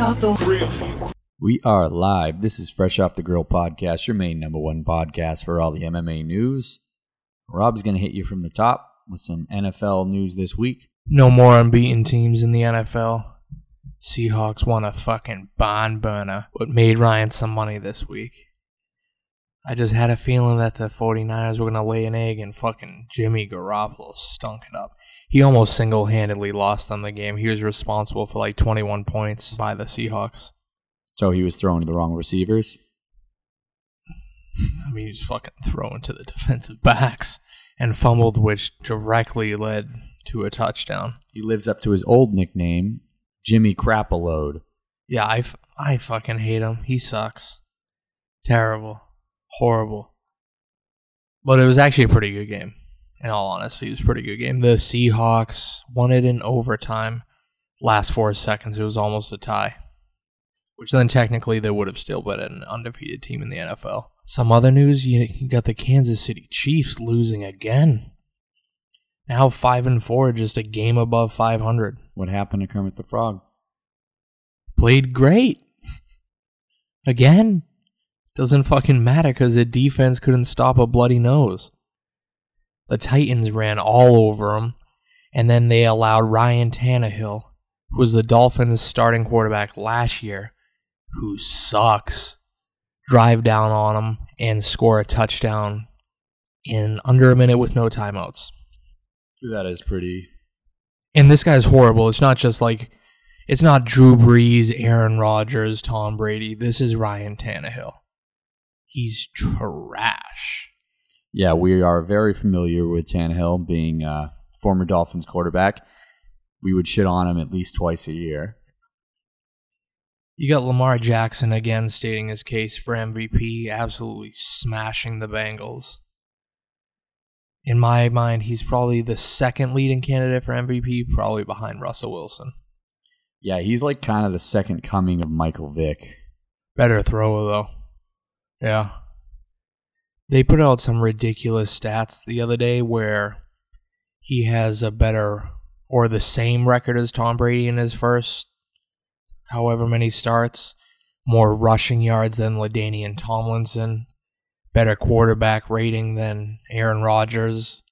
off the grill. We are live. This is Fresh Off the Grill podcast, your main number one podcast for all the MMA news. Rob's going to hit you from the top with some NFL news this week. No more unbeaten teams in the NFL. Seahawks won a fucking barn burner, but made Ryan some money this week. I just had a feeling that the 49ers were going to lay an egg and fucking Jimmy Garoppolo stunk it up. He almost single handedly lost them the game. He was responsible for like 21 points by the Seahawks. So he was throwing to the wrong receivers. I mean, he was fucking throwing to the defensive backs and fumbled, which directly led to a touchdown. He lives up to his old nickname, Jimmy Crapalode. Yeah, I, f- I fucking hate him. He sucks. Terrible. Horrible. But it was actually a pretty good game. In all honesty, it was a pretty good game. The Seahawks won it in overtime. Last four seconds, it was almost a tie. Which then technically they would have still been an undefeated team in the NFL. Some other news, you you got the Kansas City Chiefs losing again. Now five and four, just a game above five hundred. What happened to Kermit the Frog? played great. Again, doesn't fucking matter because the defense couldn't stop a bloody nose. The Titans ran all over them, and then they allowed Ryan Tannehill, who was the Dolphins' starting quarterback last year, who sucks, drive down on them and score a touchdown in under a minute with no timeouts. That is pretty. And this guy's horrible. It's not just like it's not Drew Brees, Aaron Rodgers, Tom Brady. This is Ryan Tannehill. He's trash. Yeah, we are very familiar with Tannehill being a former Dolphins quarterback. We would shit on him at least twice a year. You got Lamar Jackson again stating his case for MVP, absolutely smashing the Bengals. In my mind, he's probably the second leading candidate for MVP, probably behind Russell Wilson. Yeah, he's like kind of the second coming of Michael Vick. Better thrower though. Yeah. They put out some ridiculous stats the other day where he has a better or the same record as Tom Brady in his first however many starts, more rushing yards than LaDainian Tomlinson, better quarterback rating than Aaron Rodgers,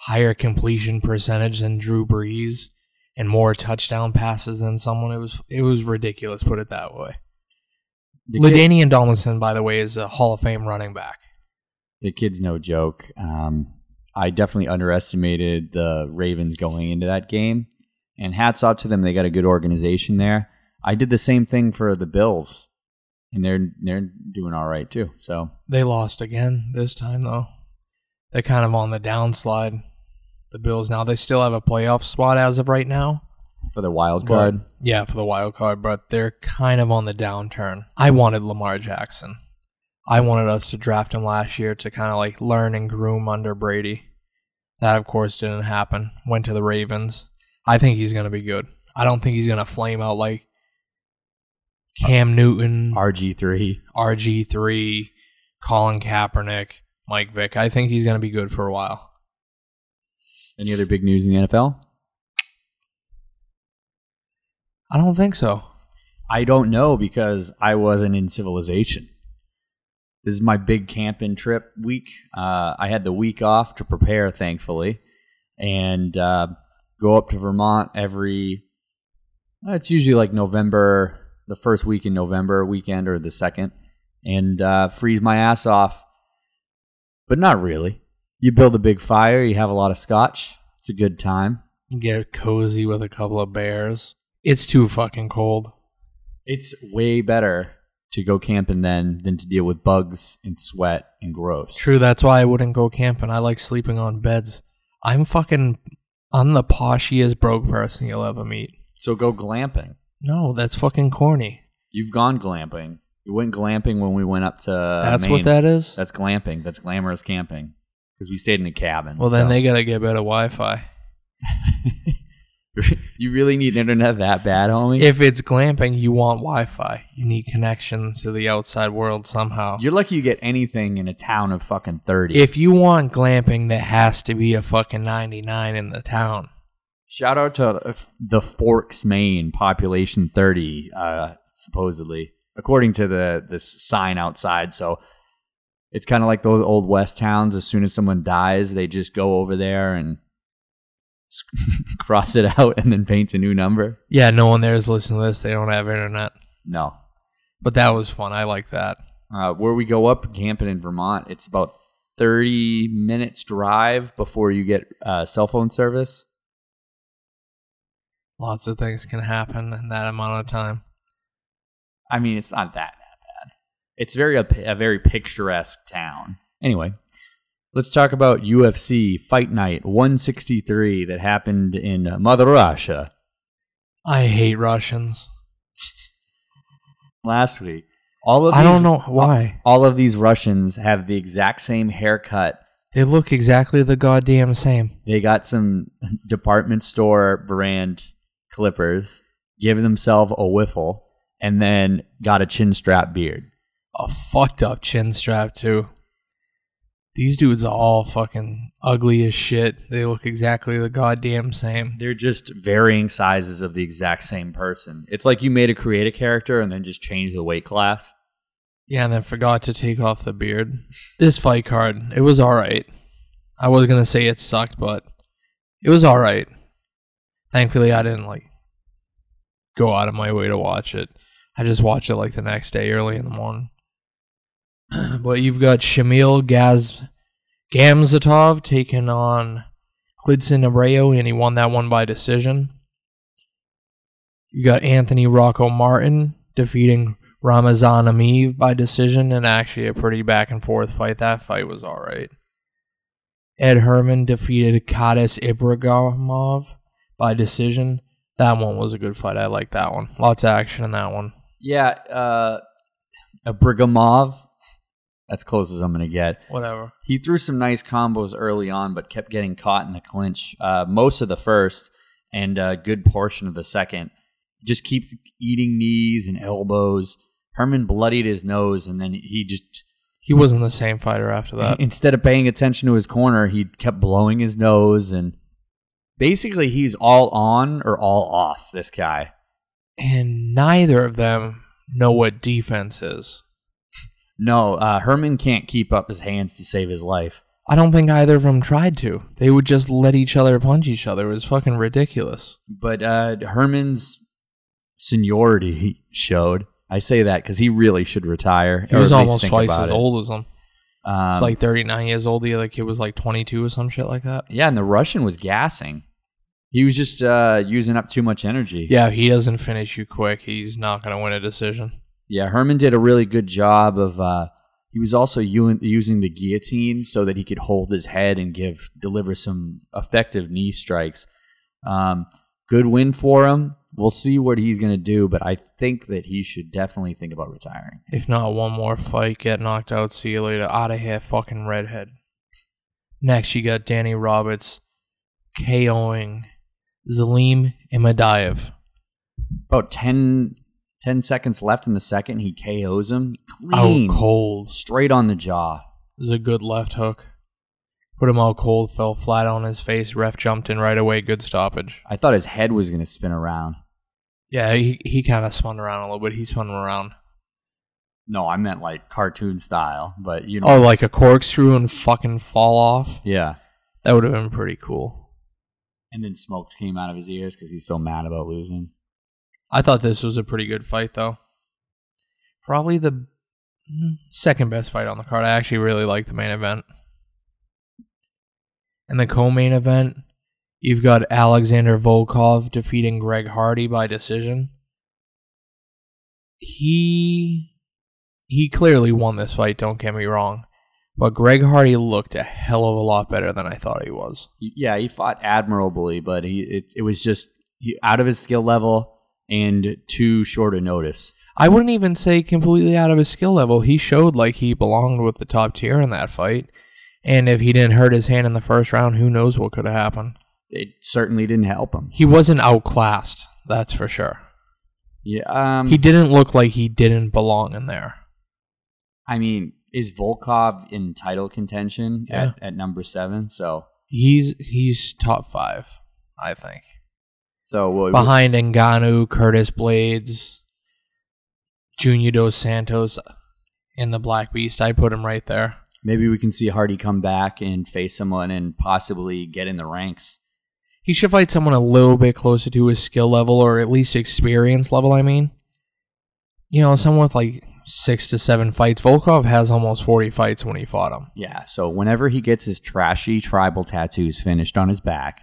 higher completion percentage than Drew Brees, and more touchdown passes than someone. It was it was ridiculous, put it that way. Kid- LaDainian Tomlinson, by the way, is a Hall of Fame running back. The kid's no joke. Um, I definitely underestimated the Ravens going into that game, and hats off to them. They got a good organization there. I did the same thing for the Bills, and they're they're doing all right too. So They lost again this time though. They're kind of on the downslide. The Bills now they still have a playoff spot as of right now. for the wild but- card, yeah, for the wild card, but they're kind of on the downturn. I wanted Lamar Jackson. I wanted us to draft him last year to kind of like learn and groom under Brady. That of course didn't happen. Went to the Ravens. I think he's going to be good. I don't think he's going to flame out like Cam Newton, RG three. RG3, Colin Kaepernick, Mike Vick. I think he's going to be good for a while. Any other big news in the NFL? I don't think so. I don't know because I wasn't in civilization. This is my big camping trip week. Uh, I had the week off to prepare, thankfully, and uh, go up to Vermont every. uh, It's usually like November, the first week in November weekend or the second, and uh, freeze my ass off. But not really. You build a big fire. You have a lot of scotch. It's a good time. Get cozy with a couple of bears. It's too fucking cold. It's way better to go camping then than to deal with bugs and sweat and gross. True, that's why I wouldn't go camping. I like sleeping on beds. I'm fucking. I'm the poshiest broke person you'll ever meet. So go glamping. No, that's fucking corny. You've gone glamping. You went glamping when we went up to. Uh, that's Maine. what that is? That's glamping. That's glamorous camping. Because we stayed in a cabin. well, then so- they gotta get better Wi Fi. you really need internet that bad, homie. If it's glamping, you want Wi Fi. You need connection to the outside world somehow. You're lucky you get anything in a town of fucking thirty. If you want glamping, there has to be a fucking 99 in the town. Shout out to the Forks, Maine, population 30, uh, supposedly, according to the this sign outside. So it's kind of like those old west towns. As soon as someone dies, they just go over there and cross it out and then paint a new number. Yeah, no one there is listening to this. They don't have internet. No. But that was fun. I like that. Uh, where we go up camping in Vermont, it's about 30 minutes drive before you get uh, cell phone service. Lots of things can happen in that amount of time. I mean, it's not that, that bad. It's very a, a very picturesque town. Anyway, let's talk about UFC Fight Night 163 that happened in Mother Russia I hate Russians. last week. All of I these, don't know why. All of these Russians have the exact same haircut. They look exactly the goddamn same. They got some department store brand clippers, give themselves a whiffle, and then got a chin strap beard. A fucked up chin strap too. These dudes are all fucking ugly as shit. They look exactly the goddamn same. They're just varying sizes of the exact same person. It's like you made a create a character and then just changed the weight class. Yeah, and then forgot to take off the beard. This fight card, it was alright. I was gonna say it sucked, but it was alright. Thankfully, I didn't like go out of my way to watch it. I just watched it like the next day, early in the morning. but you've got Shamil Gaz Gamzatov taking on Klidson Abreu, and he won that one by decision. You got Anthony Rocco Martin defeating Ramazan Amiv by decision, and actually a pretty back and forth fight. That fight was alright. Ed Herman defeated Kadis Ibragimov by decision. That one was a good fight. I like that one. Lots of action in that one. Yeah, uh, a Brigamov. That's close as I'm going to get. Whatever. He threw some nice combos early on, but kept getting caught in the clinch uh, most of the first and a good portion of the second. Just keep eating knees and elbows. Herman bloodied his nose, and then he just He wasn't the same fighter after that. instead of paying attention to his corner, he kept blowing his nose, and basically he's all on or all off. This guy. And neither of them know what defense is. No, uh, Herman can't keep up his hands to save his life. I don't think either of them tried to. They would just let each other punch each other. It was fucking ridiculous. But uh, Herman's seniority showed. I say that because he really should retire. He was almost twice as it. old as him. Um, It's like 39 years old. The other kid was like 22 or some shit like that. yeah, and the Russian was gassing. He was just uh, using up too much energy. Yeah, if he doesn't finish you quick, he's not going to win a decision. Yeah, Herman did a really good job of. Uh, he was also u- using the guillotine so that he could hold his head and give deliver some effective knee strikes. Um, good win for him. We'll see what he's going to do, but I think that he should definitely think about retiring. If not, one more fight, get knocked out, see you later. Out of here, fucking redhead. Next, you got Danny Roberts KOing Zalim Imadaev. About 10, 10 seconds left in the second, he KOs him oh, clean, Out cold. straight on the jaw. It was a good left hook. Put him out cold, fell flat on his face. Ref jumped in right away. Good stoppage. I thought his head was going to spin around. Yeah, he, he kind of spun around a little bit. He spun him around. No, I meant like cartoon style, but you oh, know. Oh, like a corkscrew and fucking fall off? yeah. That would have been pretty cool. And then smoke came out of his ears because he's so mad about losing. I thought this was a pretty good fight, though. Probably the second best fight on the card. I actually really like the main event. And the co-main event, you've got Alexander Volkov defeating Greg Hardy by decision. He he clearly won this fight. Don't get me wrong, but Greg Hardy looked a hell of a lot better than I thought he was. Yeah, he fought admirably, but he it, it was just he, out of his skill level and too short a notice. I wouldn't even say completely out of his skill level. He showed like he belonged with the top tier in that fight. And if he didn't hurt his hand in the first round, who knows what could have happened. It certainly didn't help him. He wasn't outclassed, that's for sure. Yeah, um, He didn't look like he didn't belong in there. I mean, is Volkov in title contention Yeah. at, at number seven? So He's he's top five, I think. So Behind Ngannou, Curtis Blaydes, Junior Dos Santos, and the Black Beast. I put him right there. maybe we can see Hardy come back and face someone and possibly get in the ranks. He should fight someone a little bit closer to his skill level or at least experience level, I mean. You know, someone with like six to seven fights. Volkov has almost 40 fights when he fought him. Yeah, so whenever he gets his trashy tribal tattoos finished on his back,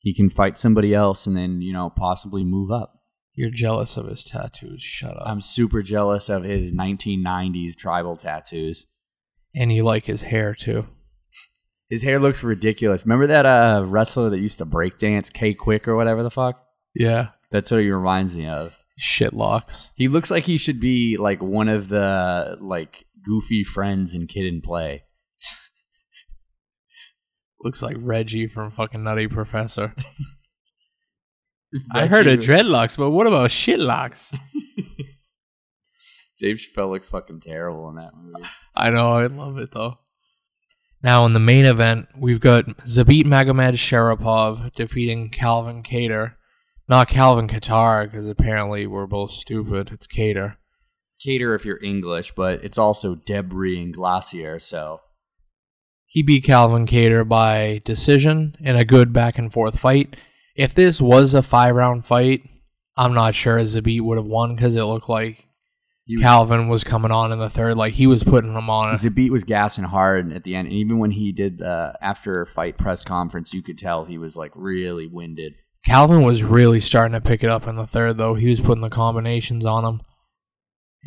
he can fight somebody else and then, you know, possibly move up. You're jealous of his tattoos. Shut up. I'm super jealous of his 1990s tribal tattoos. and you like his hair too. His hair looks ridiculous. Remember that uh, wrestler that used to break dance, K-Kwik or whatever the fuck? Yeah. That's what he reminds me of. Shit locks. He looks like he should be like one of the like goofy friends in Kid and Play. Looks like Reggie from fucking Nutty Professor. I heard of dreadlocks, but what about shitlocks? Dave Chappelle looks fucking terrible in that movie. I know, I love it though. Now in the main event, we've got Zabit Magomedsharipov defeating Calvin Cater. Not Calvin Qatar, because apparently we're both stupid. It's Cater. Cater if you're English, but it's also Debris and Glacier, so He beat Calvin Cater by decision in a good back and forth fight. If this was a five round fight, I'm not sure Zabit would have won because it looked like was, Calvin was coming on in the third. Like he was putting him on. Zabit was gassing hard at the end. And even when he did the after fight press conference, you could tell he was like really winded. Calvin was really starting to pick it up in the third, though. He was putting the combinations on him.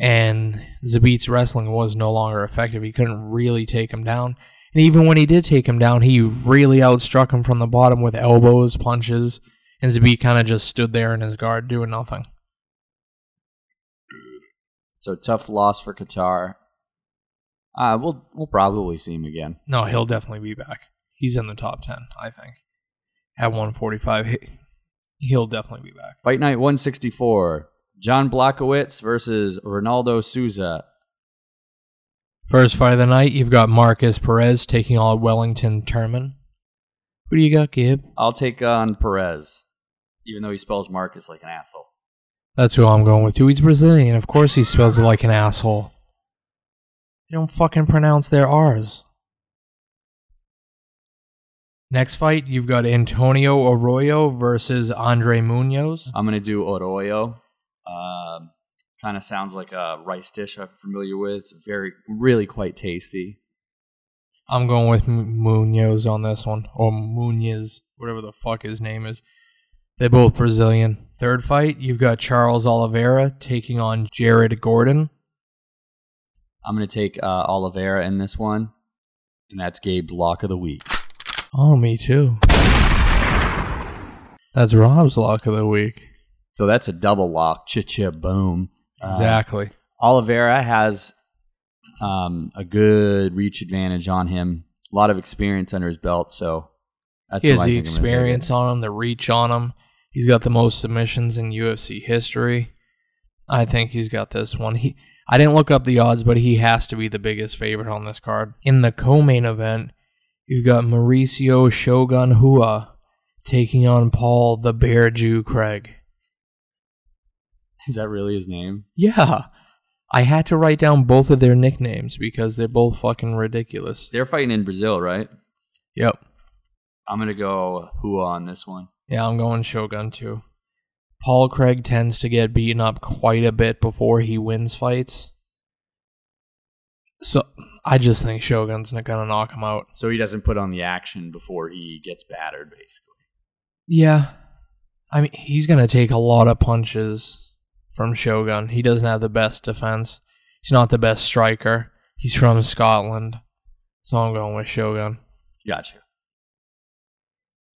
And Zabit's wrestling was no longer effective. He couldn't really take him down. And even when he did take him down, he really outstruck him from the bottom with elbows, punches. And Zabit kind of just stood there in his guard doing nothing. So tough loss for Qatar. Uh, we'll we'll probably see him again. No, he'll definitely be back. He's in the top 10, I think. At 145, he, he'll definitely be back. Fight night 164. John Blockowitz versus Ronaldo Souza. First fight of the night, you've got Markus Perez taking on Wellington Turman. Who do you got, Gib? I'll take on Perez, even though he spells Marcus like an asshole. That's who I'm going with too. He's Brazilian. Of course he spells it like an asshole. They don't fucking pronounce their R's. Next fight, you've got Antonio Arroyo versus Andre Munoz. I'm gonna do Arroyo. Um, kind of sounds like a rice dish I'm familiar with. Very, really quite tasty. I'm going with Munoz on this one. Or Munoz, whatever the fuck his name is. They're both Brazilian. Third fight, you've got Charles Oliveira taking on Jared Gordon. I'm gonna take uh, Oliveira in this one, and that's Gabe's lock of the week. Oh, me too. That's Rob's lock of the week. So that's a double lock. Cha-cha boom. Uh, Exactly. Oliveira has um, a good reach advantage on him. A lot of experience under his belt, so that's he the think I'm gonna take it. experience on him, the reach on him. He's got the most submissions in UFC history. I think he's got this one. He I didn't look up the odds, but he has to be the biggest favorite on this card. In the co-main event, you've got Mauricio Shogun Hua taking on Paul the Bear Jew Craig. Is that really his name? Yeah. I had to write down both of their nicknames because they're both fucking ridiculous. They're fighting in Brazil, right? Yep. I'm gonna go Hua on this one. Yeah, I'm going Shogun too. Paul Craig tends to get beaten up quite a bit before he wins fights. So I just think Shogun's not gonna knock him out. So he doesn't put on the action before he gets battered, basically. Yeah. I mean he's gonna take a lot of punches from Shogun. He doesn't have the best defense. He's not the best striker. He's from Scotland. So I'm going with Shogun. Gotcha.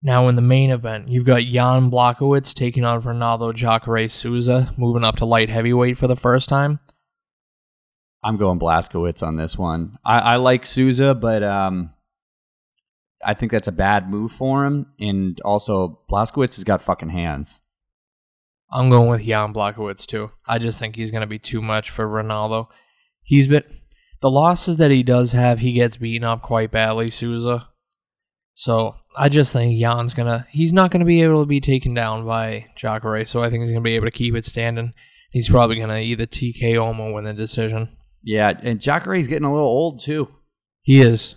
Now in the main event, you've got Jan Blachowicz taking on Ronaldo Jacare Souza, moving up to light heavyweight for the first time. I'm going Blaskowitz on this one. I, I like Souza, but um, I think that's a bad move for him. And also, Blaskowitz has got fucking hands. I'm going with Jan Blachowicz too. I just think he's going to be too much for Ronaldo. He's been the losses that he does have, he gets beaten up quite badly, Souza. So I just think Jan's gonna. He's not gonna be able to be taken down by Jacare, so I think he's gonna be able to keep it standing. He's probably gonna either TKO him or win the decision. Yeah, and Jacare's getting a little old too. He is.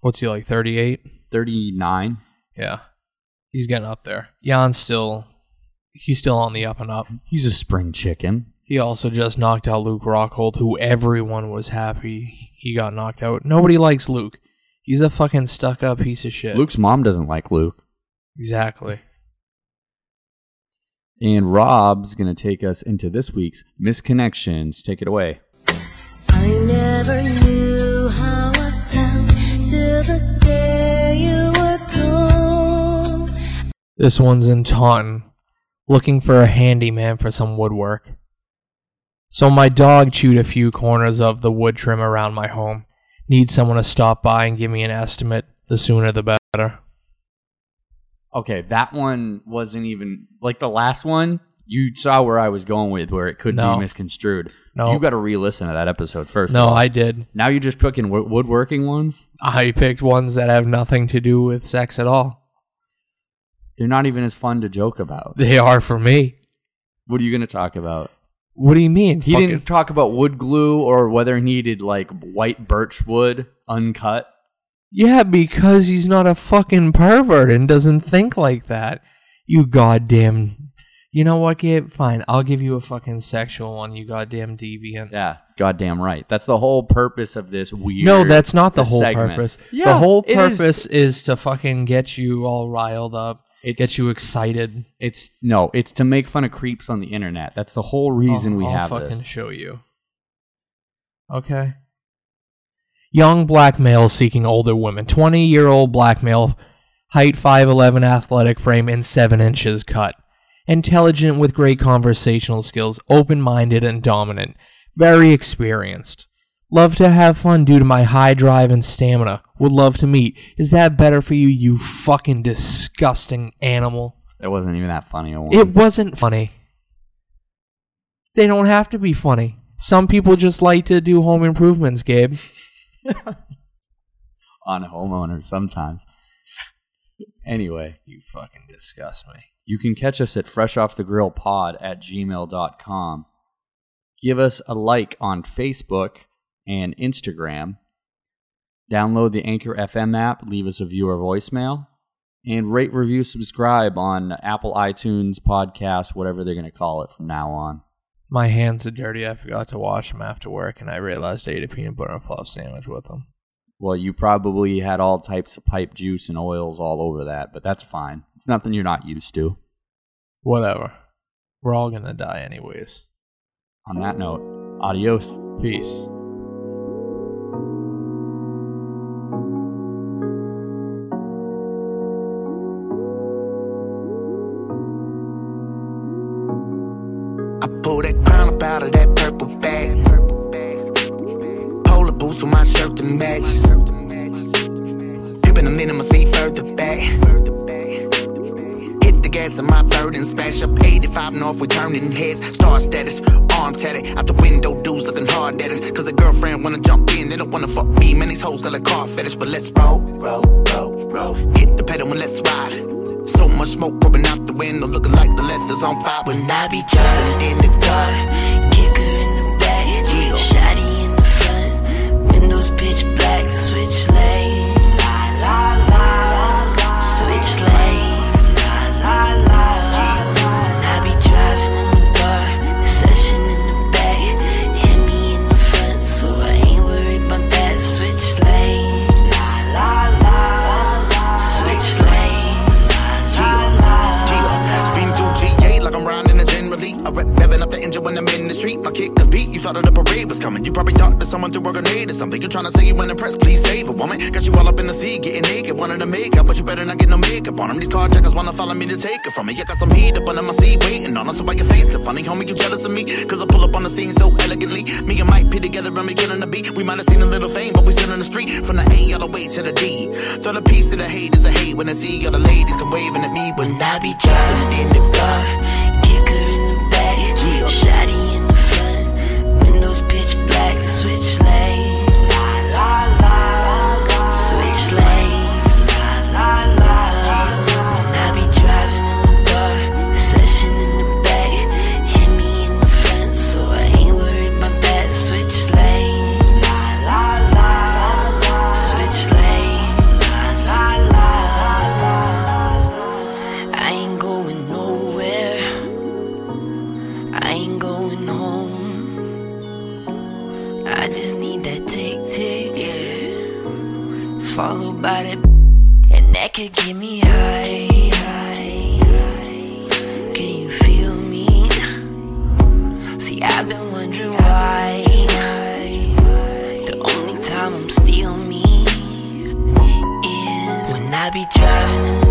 What's he like? Thirty eight. 39. Yeah, he's getting up there. Jan's still. He's still on the up and up. He's a spring chicken. He also just knocked out Luke Rockhold, who everyone was happy he got knocked out. Nobody likes Luke. He's a fucking stuck up piece of shit. Luke's mom doesn't like Luke. Exactly. And Rob's going to take us into this week's Misconnections. Take it away. I never knew how I felt till the day you were gone. This one's in Taunton, looking for a handyman for some woodwork. So my dog chewed a few corners of the wood trim around my home. Need someone to stop by and give me an estimate. The sooner the better. Okay, that one wasn't even like the last one. You saw where I was going with, where it could No. be misconstrued. No, You got to re-listen to that episode first. no. I did. Now you're just picking woodworking ones. I picked ones that have nothing to do with sex at all. They're not even as fun to joke about. They are for me. What are you going to talk about? What do you mean? He Fucking- didn't talk about wood glue or whether he needed like white birch wood uncut. Yeah, because he's not a fucking pervert and doesn't think like that. You goddamn. You know what, Gabe? Fine, I'll give you a fucking sexual one, you goddamn deviant. Yeah, goddamn right. That's the whole purpose of this weird. No, that's not the whole segment. purpose. Yeah, the whole it is. purpose is. to fucking get you all riled up, It's, gets you excited. It's no, it's to make fun of creeps on the internet. That's the whole reason I'll, we I'll have fucking this. show you. Okay. Young black male seeking older women. 20 year old black male, height 5'11, athletic frame, and 7 inches cut. Intelligent with great conversational skills, open minded and dominant. Very experienced. Love to have fun due to my high drive and stamina. Would love to meet. Is that better for you, you fucking disgusting animal? It wasn't even that funny. one. It wasn't funny. They don't have to be funny. Some people just like to do home improvements, Gabe. on homeowners sometimes. Anyway, You fucking disgust me. you can catch us at freshoffthegrillpod at gmail.com. Give us a like on Facebook and Instagram. Download the Anchor FM app, leave us a viewer voicemail, and rate, review, subscribe on Apple iTunes, podcast, whatever they're going to call it from now on. My hands are dirty. I forgot to wash them after work, and I realized I ate a peanut butter and fluff sandwich with them. Well, you probably had all types of pipe juice and oils all over that, but that's fine. It's nothing you're not used to. Whatever. We're all gonna die anyways. On that note, adios. Peace. Gas in my third and smash up 85 north, we turning heads. Star status, arm tatted. Out the window, dudes looking hard at us. Cause the girlfriend wanna jump in, they don't wanna fuck me. Man, these hoes got a car fetish, but let's roll, roll, roll, roll. Hit the pedal and let's ride. So much smoke pouring out the window, looking like the leather's on fire. When I be driving in the car, I rep revving up the engine when I'm in the street. My kickers beat, you thought of the parade was coming. You probably thought that someone threw a grenade or something. You tryna say you ain't impressed, please save a woman. Got you all up in the sea, getting naked, wanting to make up, but you better not get no makeup on them. These carjackers wanna follow me to take it from me. I got some heat up under my seat waiting on us, so I can face the funny. Homie, you jealous of me? Cause I pull up on the scene so elegantly. Me and Mike P together and we killing the beat. We might have seen a little fame, but we still in the street. From the A all the way to the D. Throw the piece to the hate is a hate when I see all the ladies come waving at me. When I be driving in the car. problem, steal me. Is when I be driving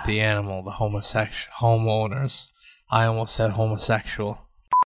not the animal, the homosexual homeowners. I almost said homosexual.